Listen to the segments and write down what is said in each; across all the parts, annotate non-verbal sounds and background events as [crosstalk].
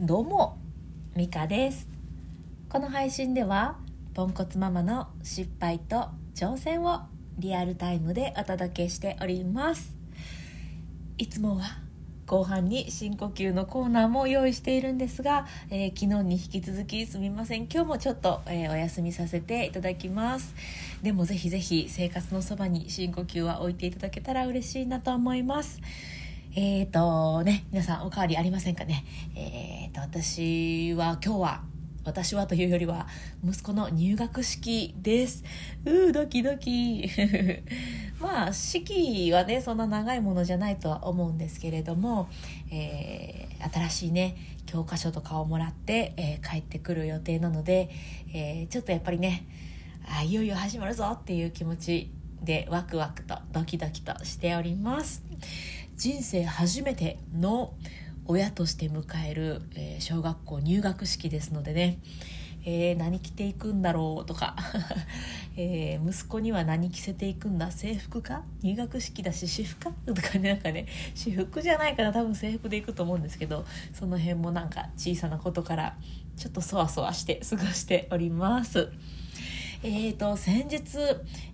どうもミカです。この配信ではポンコツママの失敗と挑戦をリアルタイムでお届けしております。いつもは後半に深呼吸のコーナーも用意しているんですが、えー、昨日に引き続きすみません。今日もちょっと、えー、お休みさせていただきます。でもぜひぜひ生活のそばに深呼吸は置いていただけたら嬉しいなと思います。えーとね、皆さんおかわりありませんかね？えーと、私は今日は、私はというよりは、息子の入学式です。うー、ドキドキ。[laughs] まあ、式はね、そんな長いものじゃないとは思うんですけれども、えー、新しいね、教科書とかをもらって、えー、帰ってくる予定なので、えー、ちょっとやっぱりね、あいよいよ始まるぞっていう気持ちでワクワクとドキドキとしております。人生初めての親として迎える、え、小学校入学式ですのでね、えー、何着ていくんだろうとか、[laughs] えー、息子には何着せていくんだ制服か？入学式だし私服か？とかねなんかね私服じゃないから多分制服で行くと思うんですけどその辺もなんか小さなことからちょっとそわそわして過ごしております。えーと、先日、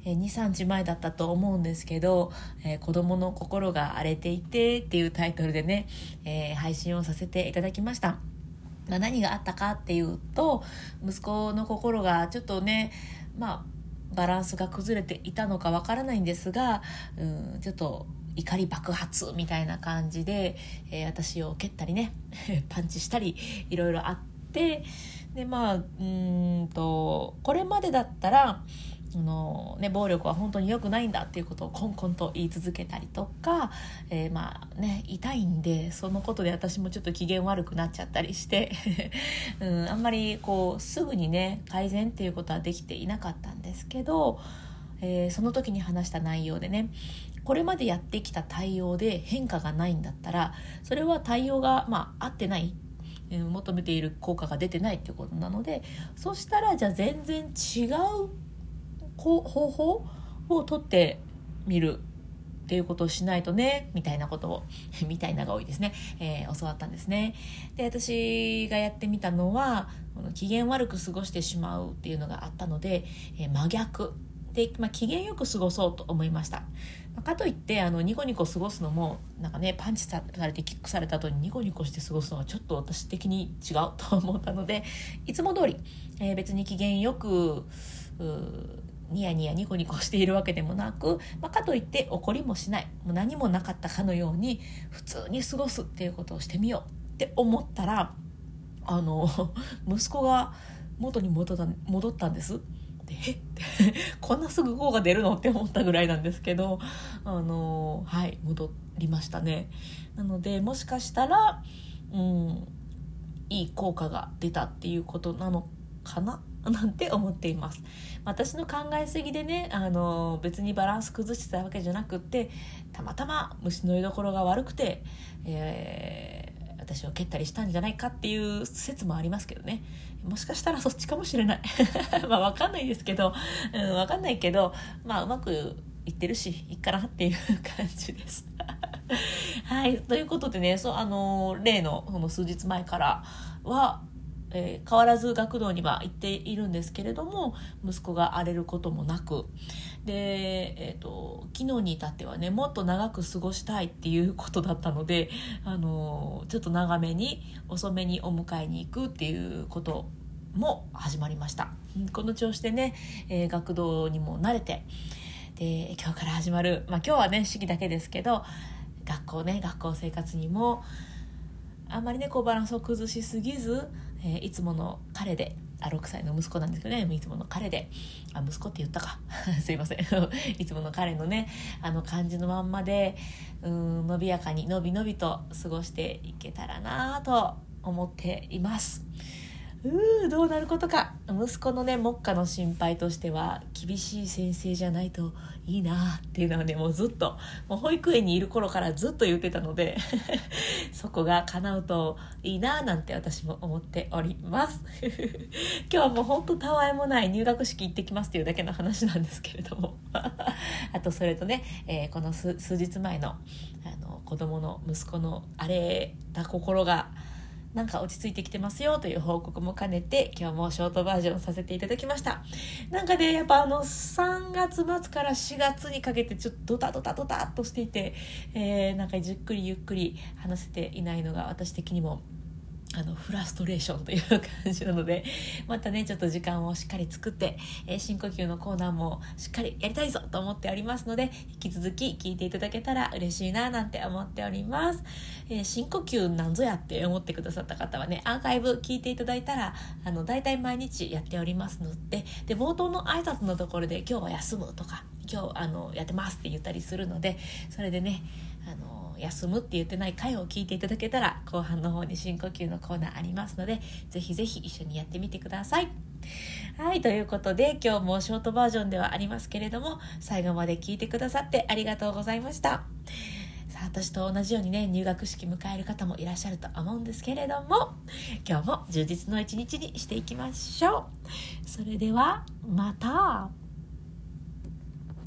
えー、23日前だったと思うんですけど「えー、子供の心が荒れていて」っていうタイトルでね、えー、配信をさせていただきました。まあ、何があったかっていうと息子の心がちょっとねまあバランスが崩れていたのかわからないんですが、うん、ちょっと怒り爆発みたいな感じで、えー、私を蹴ったりね [laughs] パンチしたりいろいろあってでまあうんとこれまでだったらあのね、暴力は本当に良くないんだっていうことをコンコンと言い続けたりとか、えー、まあね痛いんでそのことで私もちょっと機嫌悪くなっちゃったりして、[laughs] うん、あんまりこうすぐにね改善っていうことはできていなかったんですけど、えー、その時に話した内容でねこれまでやってきた対応で変化がないんだったらそれは対応が、まあ、合ってない求めている効果が出てないっていうことなのでそしたらじゃあ全然違う方法をとってみるっていうことをしないとねみたいなことを [laughs] みたいなが多いですね、えー、教わったんですね。で私がやってみたのはこの機嫌悪く過ごしてしまうっていうのがあったので、えー、真逆。で、まあ、機嫌よく過ごそうと思いました。かといってあのニコニコ過ごすのもなんかねパンチされてキックされた後にニコニコして過ごすのはちょっと私的に違うと思ったので [laughs] いつも通り、えー、別に機嫌よくニヤニヤニコニコしているわけでもなく、まあ、かといって怒りもしないもう何もなかったかのように普通に過ごすっていうことをしてみようって思ったらあの [laughs] 息子が元に戻った戻ったんです。でえっ？て [laughs] こんなすぐ効果出るのって思ったぐらいなんですけどあのはい戻りましたね。なのでもしかしたらうんいい効果が出たっていうことなのかな？[laughs] なんて思っています。私の考えすぎでねあの別にバランス崩してたわけじゃなくってたまたま虫の居所が悪くて、えー私を蹴ったりしたんじゃないかっていう説もありますけどね。もしかしたらそっちかもしれない。[laughs] まあ分かんないですけど、うん、分かんないけどまあうまくいってるしいいかなっていう感じです。[laughs] はい。ということでねそうあの例のその数日前からはえー、変わらず学童には行っているんですけれども息子が荒れることもなく。で、えーと、昨日に至ってはねもっと長く過ごしたいっていうことだったので、あのー、ちょっと長めに遅めにお迎えに行くっていうことも始まりました。この調子でね、えー、学童にも慣れてで今日から始まる、まあ、今日はね式だけですけど学校ね学校生活にもあまりねこうバランスを崩しすぎずえー、いつもの彼であ6歳の息子なんですけどねいつもの彼であ息子って言ったか [laughs] すいません [laughs] いつもの彼のねあの感じのまんまでうん伸びやかにのびのびと過ごしていけたらなと思っています。うーどうなることか。息子のね目下の心配としては厳しい先生じゃないといいなっていうのはねもうずっともう保育園にいる頃からずっと言ってたので [laughs] そこが叶うといいななんて私も思っております。[laughs] 今日はもうほんとたわいもない入学式行ってきますっていうだけの話なんですけれども。[laughs] あとそれとね、えー、この数日前のあの子供の息子の荒れた心がなんか落ち着いてきてますよという報告も兼ねて今日もショートバージョンさせていただきました。なんかねやっぱあの3月末から4月にかけてちょっとドタドタドタっとしていて、えー、なんかじっくりゆっくり話せていないのが私的にもあのフラストレーションという感じなので [laughs] またねちょっと時間をしっかり作って、えー、深呼吸のコーナーもしっかりやりたいぞと思っておりますので引き続き聞いていただけたら嬉しいななんて思っております、えー、深呼吸なんぞやって思ってくださった方はねアーカイブ聞いていただいたらあの大体毎日やっておりますのでで冒頭の挨拶のところで「今日は休む」とか「今日あのやってます」って言ったりするのでそれでねあの休むって言ってない回を聞いていただけたら後半の方に深呼吸のコーナーありますのでぜひぜひ一緒にやってみてください。はいということで今日もショートバージョンではありますけれども最後まで聞いてくださってありがとうございました。さあ私と同じようにね入学式迎える方もいらっしゃると思うんですけれども今日も充実の一日にしていきましょう。それではまた